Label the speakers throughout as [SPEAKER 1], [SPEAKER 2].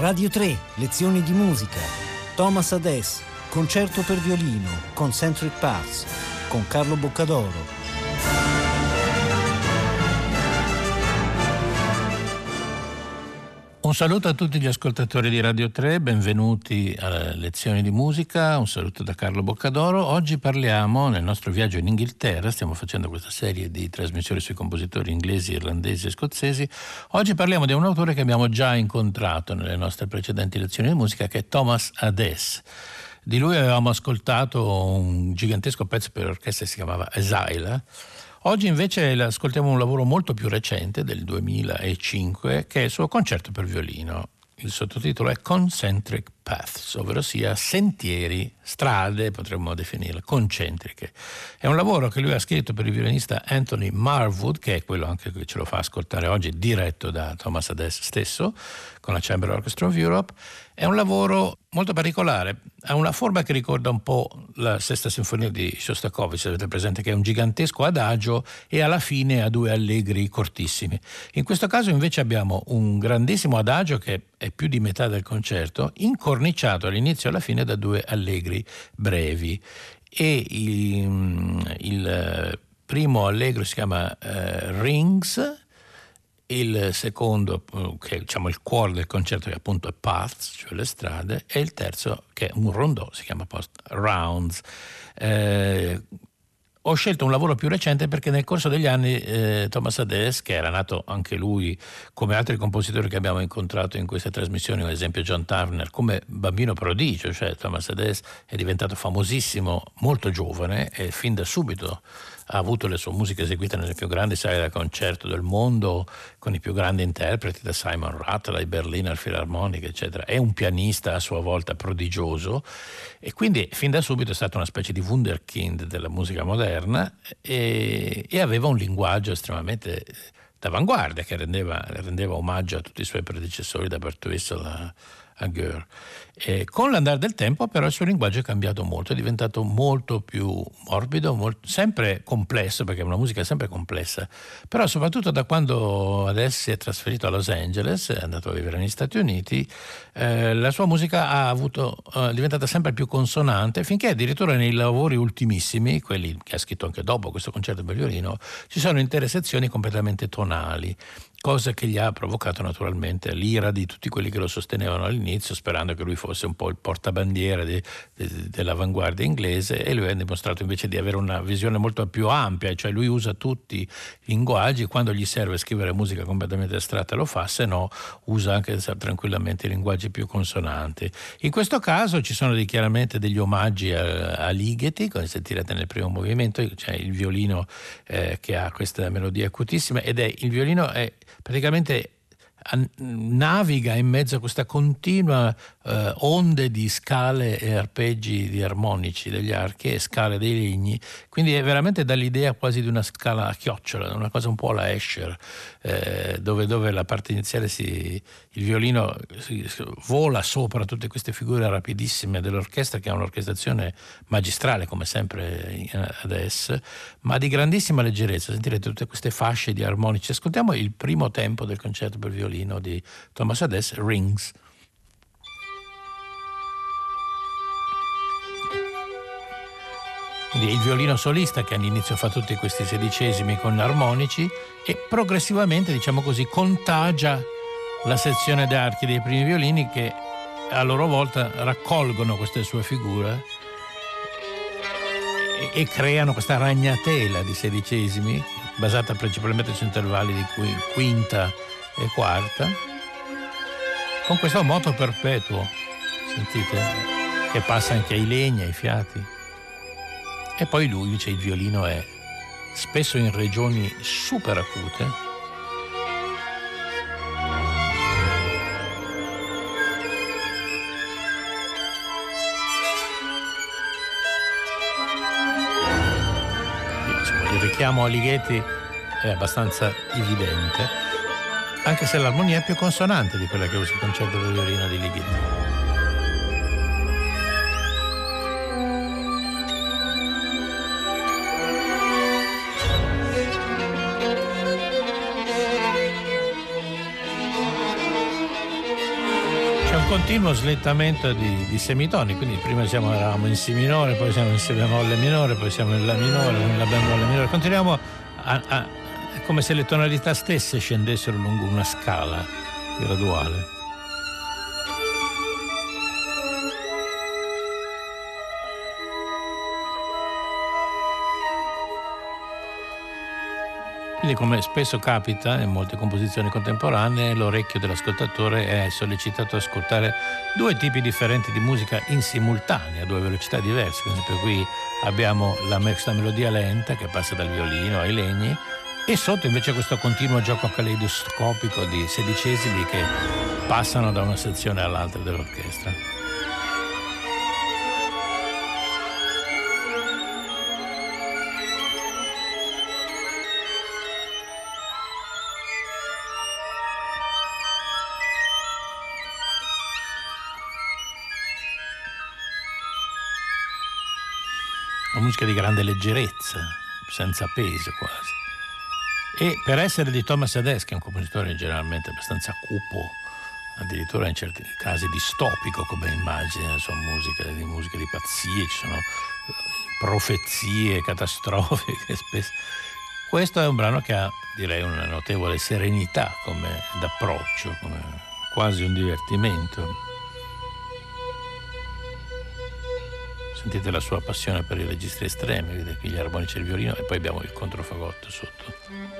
[SPEAKER 1] Radio 3, lezioni di musica. Thomas Ades, concerto per violino, Concentric Paths, con Carlo Boccadoro.
[SPEAKER 2] Un saluto a tutti gli ascoltatori di Radio 3, benvenuti alle lezioni di musica, un saluto da Carlo Boccadoro. Oggi parliamo, nel nostro viaggio in Inghilterra, stiamo facendo questa serie di trasmissioni sui compositori inglesi, irlandesi e scozzesi, oggi parliamo di un autore che abbiamo già incontrato nelle nostre precedenti lezioni di musica, che è Thomas Ades. Di lui avevamo ascoltato un gigantesco pezzo per orchestra che si chiamava Esile Oggi invece ascoltiamo un lavoro molto più recente, del 2005, che è il suo concerto per violino. Il sottotitolo è Concentric Paths, ovvero sia sentieri, strade, potremmo definirle, concentriche. È un lavoro che lui ha scritto per il violinista Anthony Marwood, che è quello anche che ce lo fa ascoltare oggi, diretto da Thomas Ades stesso, con la Chamber Orchestra of Europe. È un lavoro molto particolare, ha una forma che ricorda un po' la sesta sinfonia di Shostakovich, avete presente che è un gigantesco adagio e alla fine ha due allegri cortissimi. In questo caso invece abbiamo un grandissimo adagio che è più di metà del concerto, incorniciato all'inizio e alla fine da due allegri brevi. E il, il primo allegro si chiama uh, Rings, il secondo, che è diciamo, il cuore del concerto, che appunto è Paths, cioè le strade, e il terzo, che è un rondò, si chiama post Rounds. Eh, ho scelto un lavoro più recente perché nel corso degli anni eh, Thomas Ades, che era nato anche lui come altri compositori che abbiamo incontrato in queste trasmissioni, ad esempio John Turner, come bambino prodigio, cioè Thomas Ades è diventato famosissimo molto giovane e fin da subito ha avuto le sue musiche eseguite nelle più grandi sale da concerto del mondo, con i più grandi interpreti, da Simon Rattle ai Berliner Philharmonic, eccetera. È un pianista a sua volta prodigioso e quindi fin da subito è stato una specie di wunderkind della musica moderna e, e aveva un linguaggio estremamente d'avanguardia che rendeva, rendeva, omaggio a tutti i suoi predecessori da Bert Whistle a, Gör. E con l'andare del tempo però il suo linguaggio è cambiato molto, è diventato molto più morbido, molto, sempre complesso, perché una musica è sempre complessa, però soprattutto da quando adesso si è trasferito a Los Angeles, è andato a vivere negli Stati Uniti, eh, la sua musica avuto, eh, è diventata sempre più consonante, finché addirittura nei lavori ultimissimi, quelli che ha scritto anche dopo questo concerto per violino, ci sono intere sezioni completamente tonali cosa che gli ha provocato naturalmente l'ira di tutti quelli che lo sostenevano all'inizio, sperando che lui fosse un po' il portabandiera de, de, dell'avanguardia inglese e lui ha dimostrato invece di avere una visione molto più ampia, cioè lui usa tutti i linguaggi, quando gli serve scrivere musica completamente astratta lo fa, se no usa anche tranquillamente i linguaggi più consonanti. In questo caso ci sono chiaramente degli omaggi a, a Ligeti, come sentirete nel primo movimento, cioè il violino eh, che ha questa melodia acutissima ed è il violino è prácticamente naviga in mezzo a questa continua eh, onde di scale e arpeggi di armonici degli archi e scale dei legni, quindi è veramente dall'idea quasi di una scala a chiocciola, una cosa un po' alla Escher, eh, dove, dove, la parte iniziale si, il violino si, vola sopra tutte queste figure rapidissime dell'orchestra che ha un'orchestrazione magistrale come sempre adesso, ma di grandissima leggerezza, sentirete tutte queste fasce di armonici. Ascoltiamo il primo tempo del concerto per violino di Thomas Ades, Rings. Il violino solista che all'inizio fa tutti questi sedicesimi con armonici e progressivamente, diciamo così, contagia la sezione d'archi dei primi violini che a loro volta raccolgono queste sue figure e, e creano questa ragnatela di sedicesimi basata principalmente su intervalli di quinta e quarta con questo moto perpetuo sentite che passa anche ai legni, ai fiati e poi lui, dice, il violino è spesso in regioni super acute. il richiamo a Ligeti è abbastanza evidente, anche se l'armonia è più consonante di quella che usa il concerto del violino di Ligeti. continuo slittamento di, di, semitoni, quindi prima siamo, eravamo in Si minore, poi siamo in Si bemolle minore, poi siamo in La minore, in La bemolle minore, continuiamo a, a, come se le tonalità stesse scendessero lungo una scala graduale. Quindi come spesso capita in molte composizioni contemporanee, l'orecchio dell'ascoltatore è sollecitato ad ascoltare due tipi differenti di musica in simultanea, due velocità diverse. Per esempio qui abbiamo la, questa melodia lenta che passa dal violino ai legni e sotto invece questo continuo gioco caleidoscopico di sedicesimi che passano da una sezione all'altra dell'orchestra. una musica di grande leggerezza, senza peso quasi. E per essere di Thomas è un compositore generalmente abbastanza cupo, addirittura in certi casi distopico come immagine la sua musica, di musica di pazzie, ci sono eh, profezie catastrofiche spesso. Questo è un brano che ha, direi, una notevole serenità come d'approccio, come quasi un divertimento. Sentite la sua passione per i registri estremi, vedete qui gli armonici e il violino e poi abbiamo il controfagotto sotto.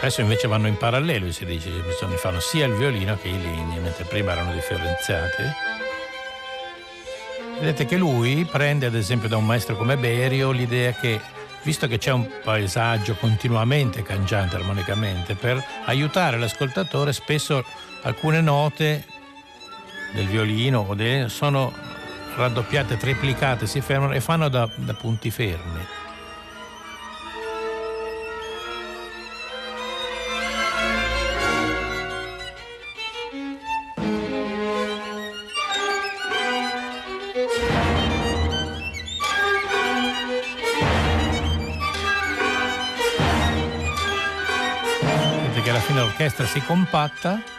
[SPEAKER 2] Adesso invece vanno in parallelo, si dice, bisogna fanno sia il violino che i legni, mentre prima erano differenziati. Vedete che lui prende ad esempio da un maestro come Berio l'idea che visto che c'è un paesaggio continuamente cangiante armonicamente, per aiutare l'ascoltatore spesso alcune note del violino sono raddoppiate, triplicate, si fermano e fanno da, da punti fermi. l'orchestra si compatta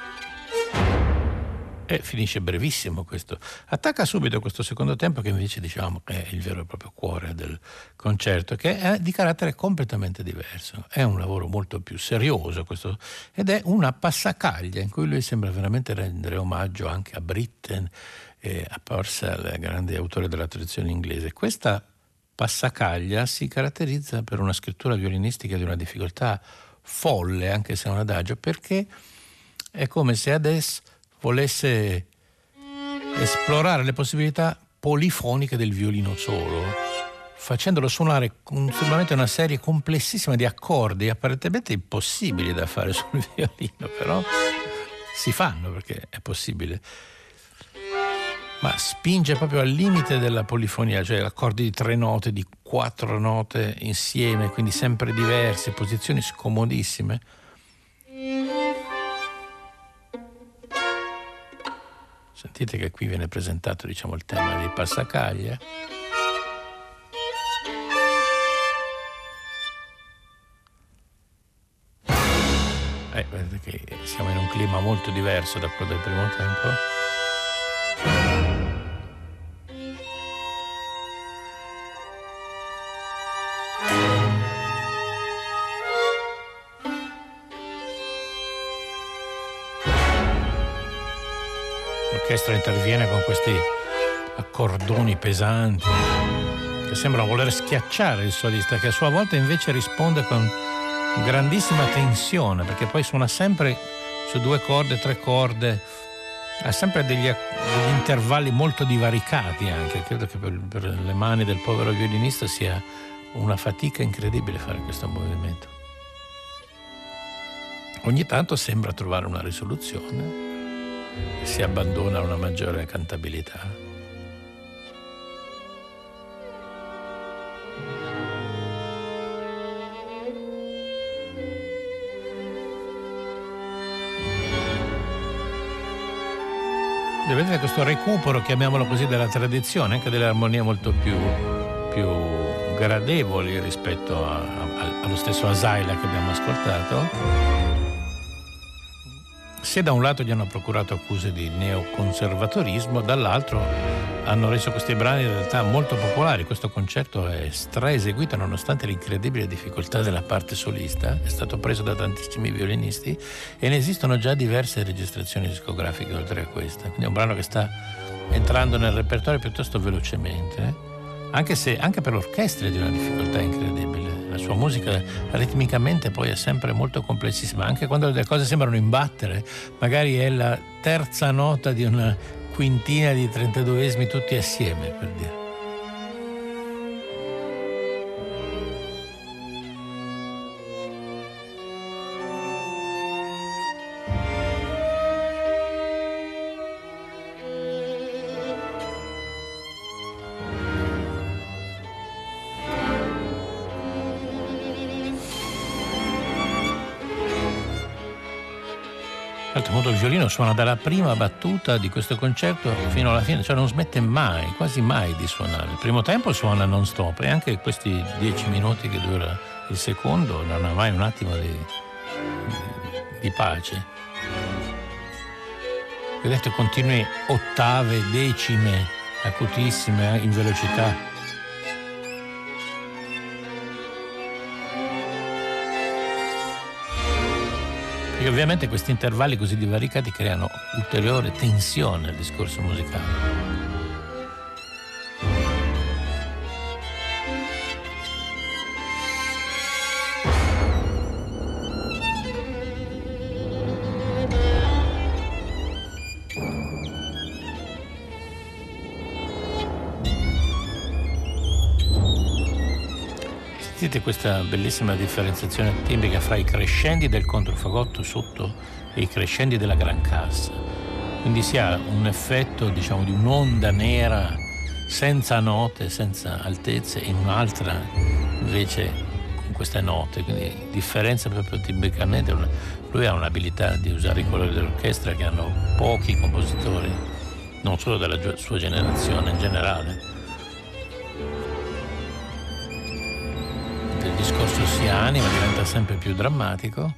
[SPEAKER 2] e finisce brevissimo questo. Attacca subito questo secondo tempo che invece diciamo è il vero e proprio cuore del concerto, che è di carattere completamente diverso. È un lavoro molto più serioso questo, ed è una passacaglia in cui lui sembra veramente rendere omaggio anche a Britten e a Purcell, grandi autori della tradizione inglese. Questa passacaglia si caratterizza per una scrittura violinistica di una difficoltà folle, anche se è un adagio, perché è come se adesso volesse esplorare le possibilità polifoniche del violino solo, facendolo suonare solamente una serie complessissima di accordi apparentemente impossibili da fare sul violino, però si fanno perché è possibile ma spinge proprio al limite della polifonia, cioè accordi di tre note, di quattro note insieme, quindi sempre diverse, posizioni scomodissime. Sentite che qui viene presentato diciamo, il tema dei passacaglia. Eh, vedete che siamo in un clima molto diverso da quello del primo tempo. L'orchestra interviene con questi accordoni pesanti che sembrano voler schiacciare il solista, che a sua volta invece risponde con grandissima tensione, perché poi suona sempre su due corde, tre corde, ha sempre degli, degli intervalli molto divaricati anche. Credo che per, per le mani del povero violinista sia una fatica incredibile fare questo movimento. Ogni tanto sembra trovare una risoluzione si abbandona a una maggiore cantabilità. Vedete questo recupero, chiamiamolo così, della tradizione, anche delle armonie molto più, più gradevoli rispetto a, a, allo stesso Asaila che abbiamo ascoltato se da un lato gli hanno procurato accuse di neoconservatorismo, dall'altro hanno reso questi brani in realtà molto popolari. Questo concerto è straeseguito nonostante l'incredibile difficoltà della parte solista, è stato preso da tantissimi violinisti e ne esistono già diverse registrazioni discografiche oltre a questa. Quindi è un brano che sta entrando nel repertorio piuttosto velocemente anche se anche per l'orchestra è di una difficoltà incredibile. La sua musica ritmicamente poi è sempre molto complessissima, anche quando le cose sembrano imbattere, magari è la terza nota di una quintina di 32esimi tutti assieme, per dire. D'altro modo il violino suona dalla prima battuta di questo concerto fino alla fine, cioè non smette mai, quasi mai di suonare. Il primo tempo suona non stop e anche questi dieci minuti che dura il secondo non ha mai un attimo di, di pace. Vedete continue ottave, decime, acutissime in velocità. Perché ovviamente questi intervalli così divaricati creano ulteriore tensione al discorso musicale. Sentite questa bellissima differenziazione timbrica fra i crescendi del controfagotto sotto e i crescendi della gran cassa. Quindi si ha un effetto, diciamo, di un'onda nera senza note, senza altezze, in un'altra invece con queste note, quindi differenza proprio timbricamente. Lui ha un'abilità di usare i colori dell'orchestra che hanno pochi compositori, non solo della sua generazione in generale. Discorso si anima, diventa sempre più drammatico.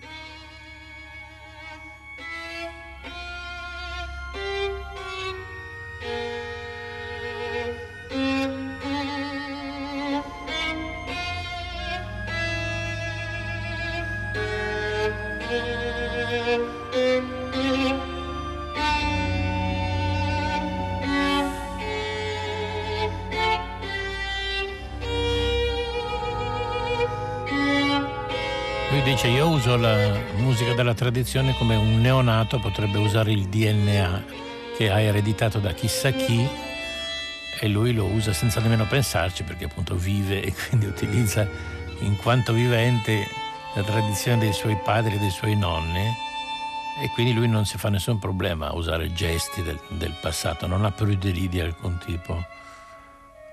[SPEAKER 2] Dice io uso la musica della tradizione come un neonato potrebbe usare il DNA che ha ereditato da chissà chi e lui lo usa senza nemmeno pensarci perché appunto vive e quindi utilizza in quanto vivente la tradizione dei suoi padri e dei suoi nonni e quindi lui non si fa nessun problema a usare gesti del, del passato, non ha pruderie di alcun tipo,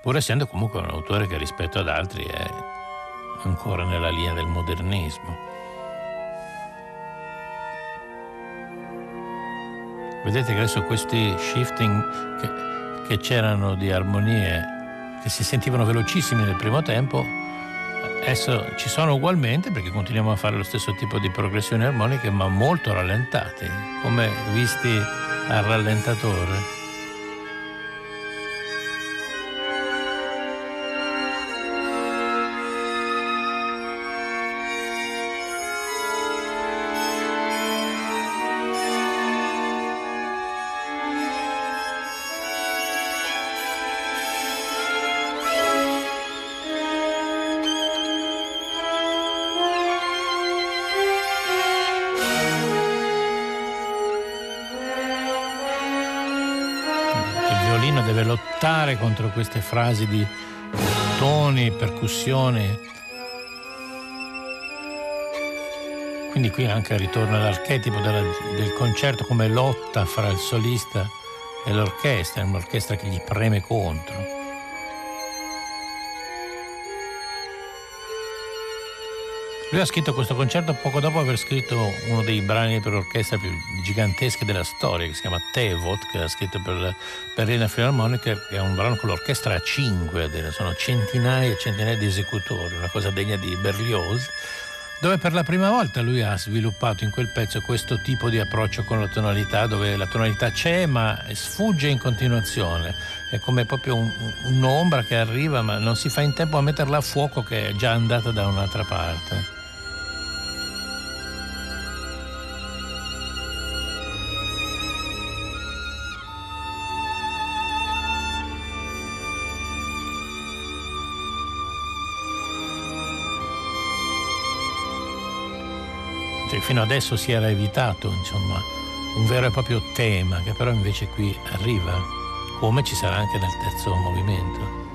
[SPEAKER 2] pur essendo comunque un autore che rispetto ad altri è ancora nella linea del modernismo. Vedete che adesso questi shifting che, che c'erano di armonie che si sentivano velocissimi nel primo tempo, adesso ci sono ugualmente perché continuiamo a fare lo stesso tipo di progressioni armoniche ma molto rallentati, come visti al rallentatore. Lottare contro queste frasi di toni, percussioni. Quindi qui anche ritorna l'archetipo della, del concerto come lotta fra il solista e l'orchestra, un'orchestra che gli preme contro. Lui ha scritto questo concerto poco dopo aver scritto uno dei brani per orchestra più giganteschi della storia, che si chiama Tevot, che ha scritto per Berlina Philharmonic, che è un brano con l'orchestra a 5, sono centinaia e centinaia di esecutori, una cosa degna di Berlioz dove per la prima volta lui ha sviluppato in quel pezzo questo tipo di approccio con la tonalità, dove la tonalità c'è ma sfugge in continuazione, è come proprio un, un'ombra che arriva ma non si fa in tempo a metterla a fuoco che è già andata da un'altra parte. Fino adesso si era evitato insomma, un vero e proprio tema che però invece qui arriva, come ci sarà anche nel terzo movimento.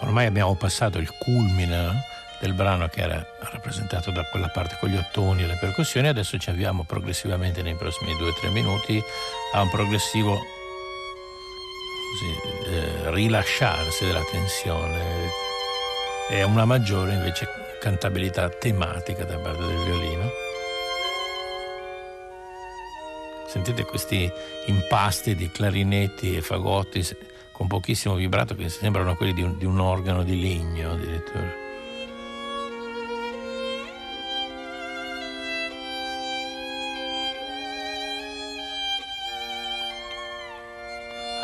[SPEAKER 2] Ormai abbiamo passato il culmine del brano che era rappresentato da quella parte con gli ottoni e le percussioni, adesso ci avviamo progressivamente nei prossimi due o tre minuti a un progressivo così, eh, rilasciarsi della tensione e a una maggiore invece cantabilità tematica da parte del violino. Sentite questi impasti di clarinetti e fagotti con pochissimo vibrato che sembrano quelli di un, di un organo di legno addirittura.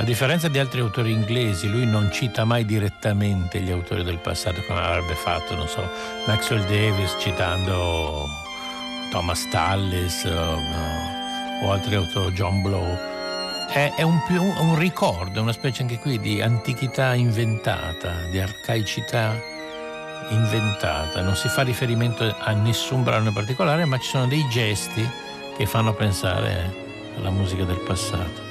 [SPEAKER 2] Differenza di altri autori inglesi, lui non cita mai direttamente gli autori del passato come avrebbe fatto, non so, Maxwell Davis citando Thomas Tallis uh, o altri autori, John Blow. È, è un, più, un ricordo, una specie anche qui di antichità inventata, di arcaicità inventata. Non si fa riferimento a nessun brano in particolare, ma ci sono dei gesti che fanno pensare alla musica del passato.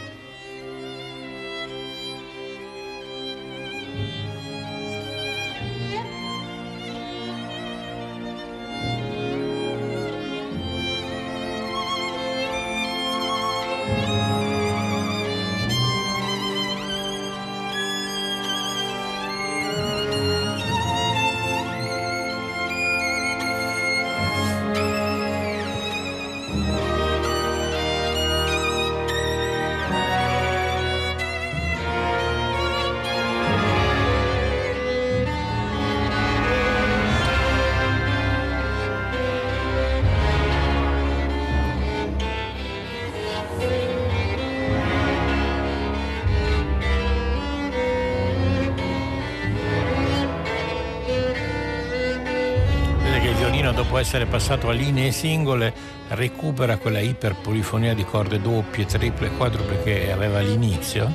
[SPEAKER 2] Essere passato a linee singole, recupera quella iperpolifonia di corde doppie, triple, quadruple che aveva all'inizio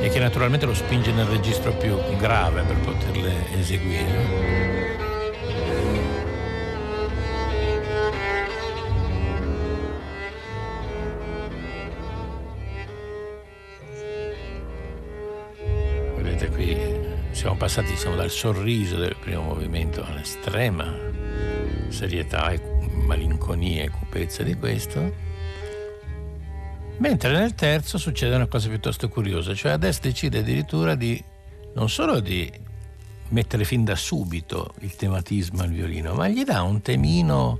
[SPEAKER 2] e che naturalmente lo spinge nel registro più grave per poterle eseguire. Vedete qui siamo passati insomma, dal sorriso del primo movimento all'estrema serietà e malinconia e cupezza di questo. Mentre nel terzo succede una cosa piuttosto curiosa, cioè adesso decide addirittura di non solo di mettere fin da subito il tematismo al violino, ma gli dà un temino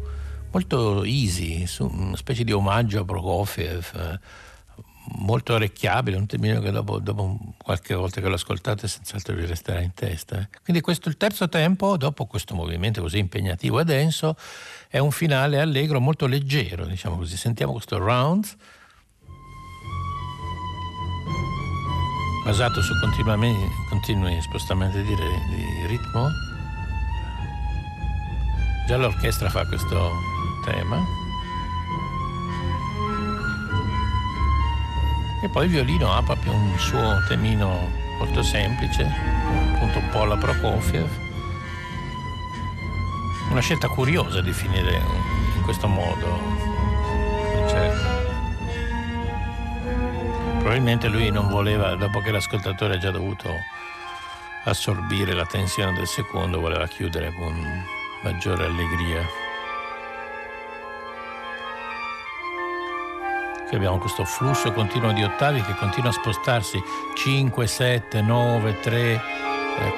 [SPEAKER 2] molto easy, una specie di omaggio a Prokofiev, molto orecchiabile, un temino che dopo, dopo, qualche volta che lo ascoltate senz'altro vi resterà in testa. Eh. Quindi questo il terzo tempo, dopo questo movimento così impegnativo e denso, è un finale allegro, molto leggero, diciamo così. Sentiamo questo round basato su continui spostamenti di, di ritmo. Già l'orchestra fa questo tema. E poi il violino ha proprio un suo temino molto semplice, appunto un po' alla Prokofiev. Una scelta curiosa di finire in questo modo certo. Probabilmente lui non voleva, dopo che l'ascoltatore ha già dovuto assorbire la tensione del secondo, voleva chiudere con maggiore allegria. Qui abbiamo questo flusso continuo di ottavi che continua a spostarsi 5, 7, 9, 3,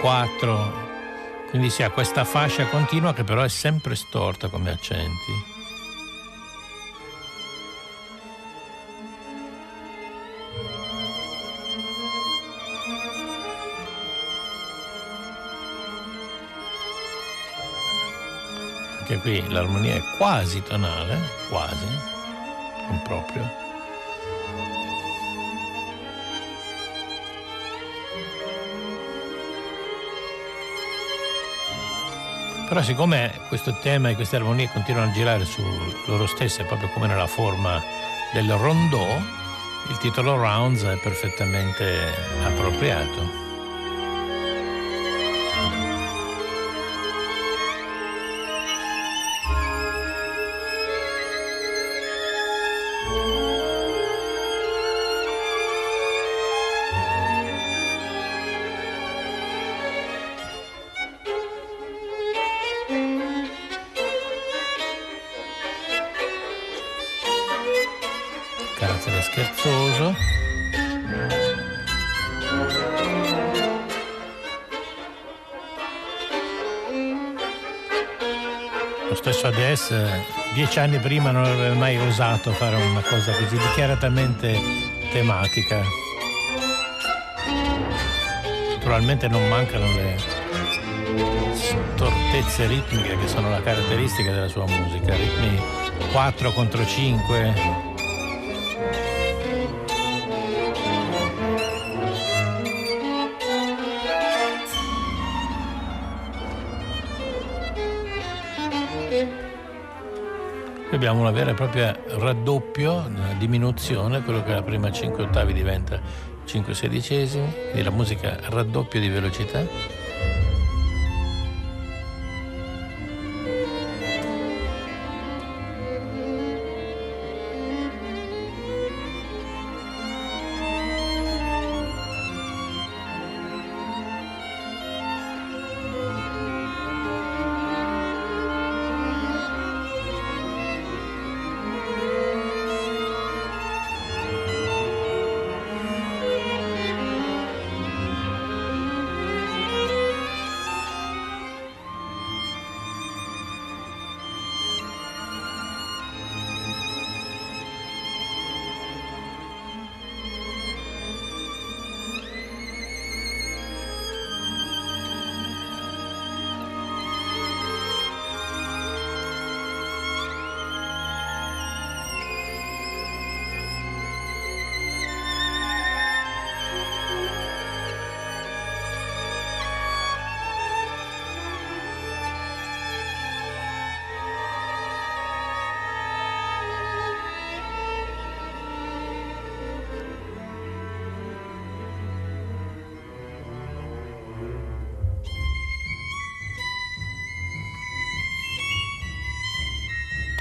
[SPEAKER 2] 4. Quindi si ha questa fascia continua che però è sempre storta come accenti. Anche qui l'armonia è quasi tonale, quasi, non proprio. Però siccome questo tema e queste armonie continuano a girare su loro stesse, proprio come nella forma del rondò, il titolo Rounds è perfettamente appropriato. Scherzoso. Lo stesso Ades dieci anni prima non avrebbe mai osato fare una cosa così dichiaratamente tematica. Naturalmente non mancano le stortezze ritmiche che sono la caratteristica della sua musica, ritmi 4 contro 5, abbiamo una vera e propria raddoppio, una diminuzione, quello che la prima 5 ottavi diventa 5 sedicesimi, quindi la musica raddoppia di velocità.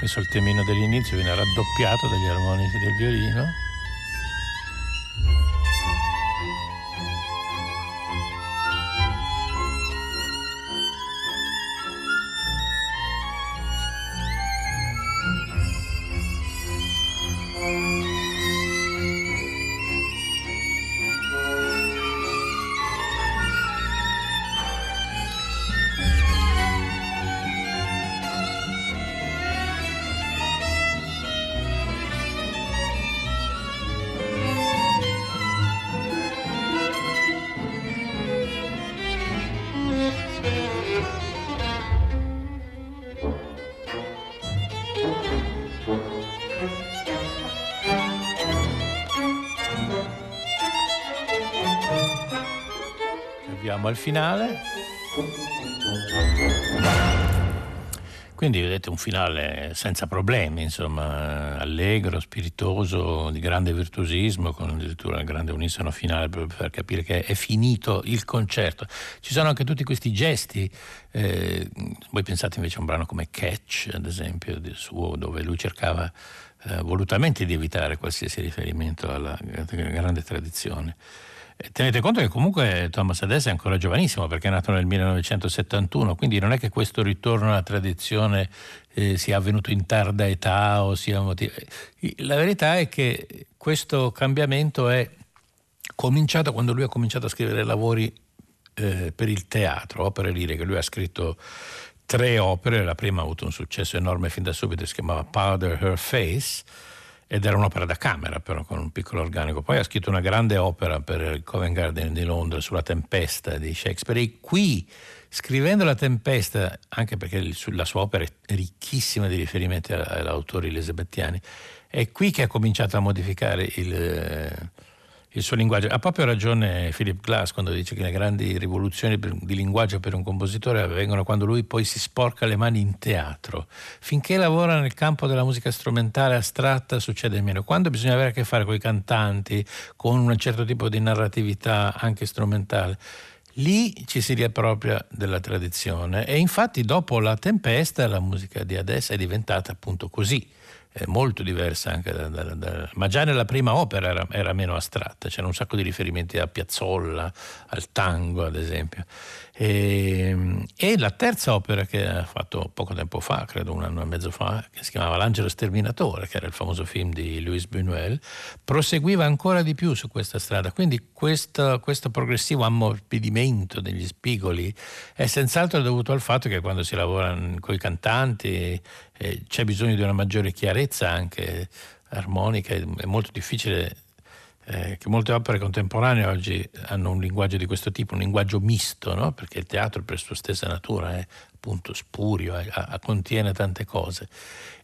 [SPEAKER 2] Adesso il temino dell'inizio viene raddoppiato dagli armonici del violino. Arriviamo al finale. Quindi vedete un finale senza problemi, insomma, allegro, spiritoso, di grande virtuosismo, con addirittura un grande unisono finale per far capire che è finito il concerto. Ci sono anche tutti questi gesti, eh, voi pensate invece a un brano come Catch, ad esempio, suo, dove lui cercava eh, volutamente di evitare qualsiasi riferimento alla grande tradizione Tenete conto che comunque Thomas Adès è ancora giovanissimo perché è nato nel 1971, quindi non è che questo ritorno alla tradizione eh, sia avvenuto in tarda età o sia motiv- La verità è che questo cambiamento è cominciato quando lui ha cominciato a scrivere lavori eh, per il teatro, opere liriche. Lui ha scritto tre opere, la prima ha avuto un successo enorme fin da subito, si chiamava Powder Her Face ed era un'opera da camera però con un piccolo organico. Poi ha scritto una grande opera per il Covent Garden di Londra sulla tempesta di Shakespeare e qui scrivendo la tempesta, anche perché la sua opera è ricchissima di riferimenti agli autori elisabettiani, è qui che ha cominciato a modificare il il suo linguaggio. Ha proprio ragione Philip Glass quando dice che le grandi rivoluzioni di linguaggio per un compositore avvengono quando lui poi si sporca le mani in teatro. Finché lavora nel campo della musica strumentale astratta succede meno. Quando bisogna avere a che fare con i cantanti, con un certo tipo di narratività anche strumentale, lì ci si riappropria della tradizione e infatti dopo la tempesta la musica di adesso è diventata appunto così molto diversa anche da, da, da, ma già nella prima opera era, era, meno astratta, c'erano un sacco di riferimenti a Piazzolla, al tango ad esempio. E, ehm, e, la terza opera che ha fatto poco tempo fa, credo un anno e mezzo fa, che si chiamava L'Angelo Sterminatore, che era il famoso film di Louis Buñuel, proseguiva ancora di più su questa strada. Quindi questo, questo progressivo ammorbidimento degli spigoli è senz'altro dovuto al fatto che quando si lavora con i cantanti eh, c'è bisogno di una maggiore chiarezza anche armonica, è molto difficile eh, che molte opere contemporanee oggi hanno un linguaggio di questo tipo, un linguaggio misto, no? perché il teatro per sua stessa natura è appunto spurio, a, contiene tante cose.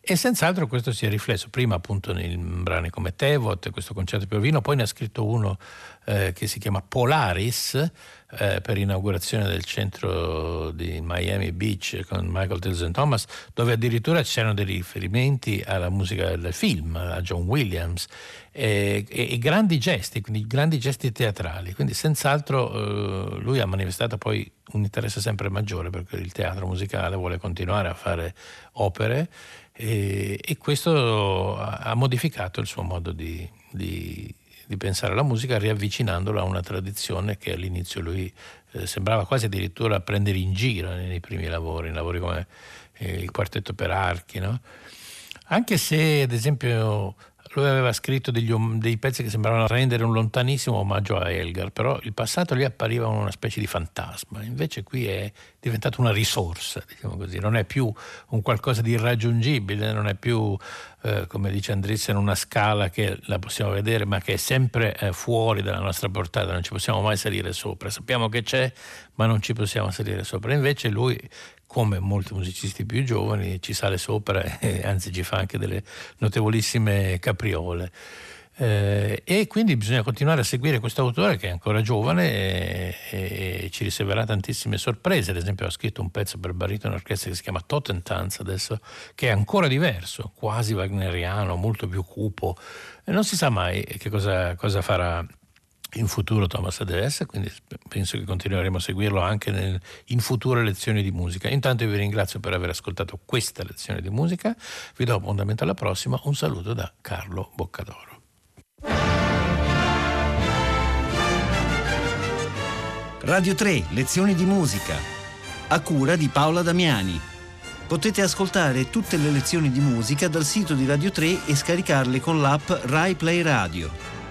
[SPEAKER 2] E senz'altro questo si è riflesso prima appunto in brani come Tevot, questo concerto per vino, poi ne ha scritto uno eh, che si chiama Polaris eh, per inaugurazione del centro di Miami Beach con Michael Tilson Thomas, dove addirittura c'erano dei riferimenti alla musica del film, a John Williams, e, e, e grandi gesti, quindi grandi gesti teatrali. Quindi senz'altro eh, lui ha manifestato poi un interesse sempre maggiore perché il teatro musicale vuole continuare a fare opere e, e questo ha modificato il suo modo di, di, di, pensare alla musica riavvicinandola a una tradizione che all'inizio lui eh, sembrava quasi addirittura prendere in giro nei primi lavori, in lavori come eh, il quartetto per archi, no? anche se ad esempio lui aveva scritto degli, dei pezzi che sembravano rendere un lontanissimo omaggio a Elgar, però il passato lì appariva una specie di fantasma, invece qui è diventato una risorsa, diciamo così, non è più un qualcosa di irraggiungibile, non è più, eh, come dice Andrizzen, una scala che la possiamo vedere, ma che è sempre eh, fuori dalla nostra portata, non ci possiamo mai salire sopra, sappiamo che c'è, ma non ci possiamo salire sopra. Invece lui come molti musicisti più giovani, ci sale sopra e anzi ci fa anche delle notevolissime capriole. Eh, e quindi bisogna continuare a seguire questo autore che è ancora giovane e, e, ci riserverà tantissime sorprese. Ad esempio, ha scritto un pezzo per baritono orchestra che si chiama Totentanz adesso, che è ancora diverso, quasi wagneriano, molto più cupo. E non si sa mai che cosa, cosa farà in futuro Thomas Adès, quindi penso che continueremo a seguirlo anche nel, in future lezioni di musica. Intanto vi ringrazio per aver ascoltato questa lezione di musica, vi do appuntamento alla prossima, un saluto da Carlo Boccadoro.
[SPEAKER 1] Radio 3, lezioni di musica, a cura di Paola Damiani. Potete ascoltare tutte le lezioni di musica dal sito di Radio 3 e scaricarle con l'app Rai Play Radio.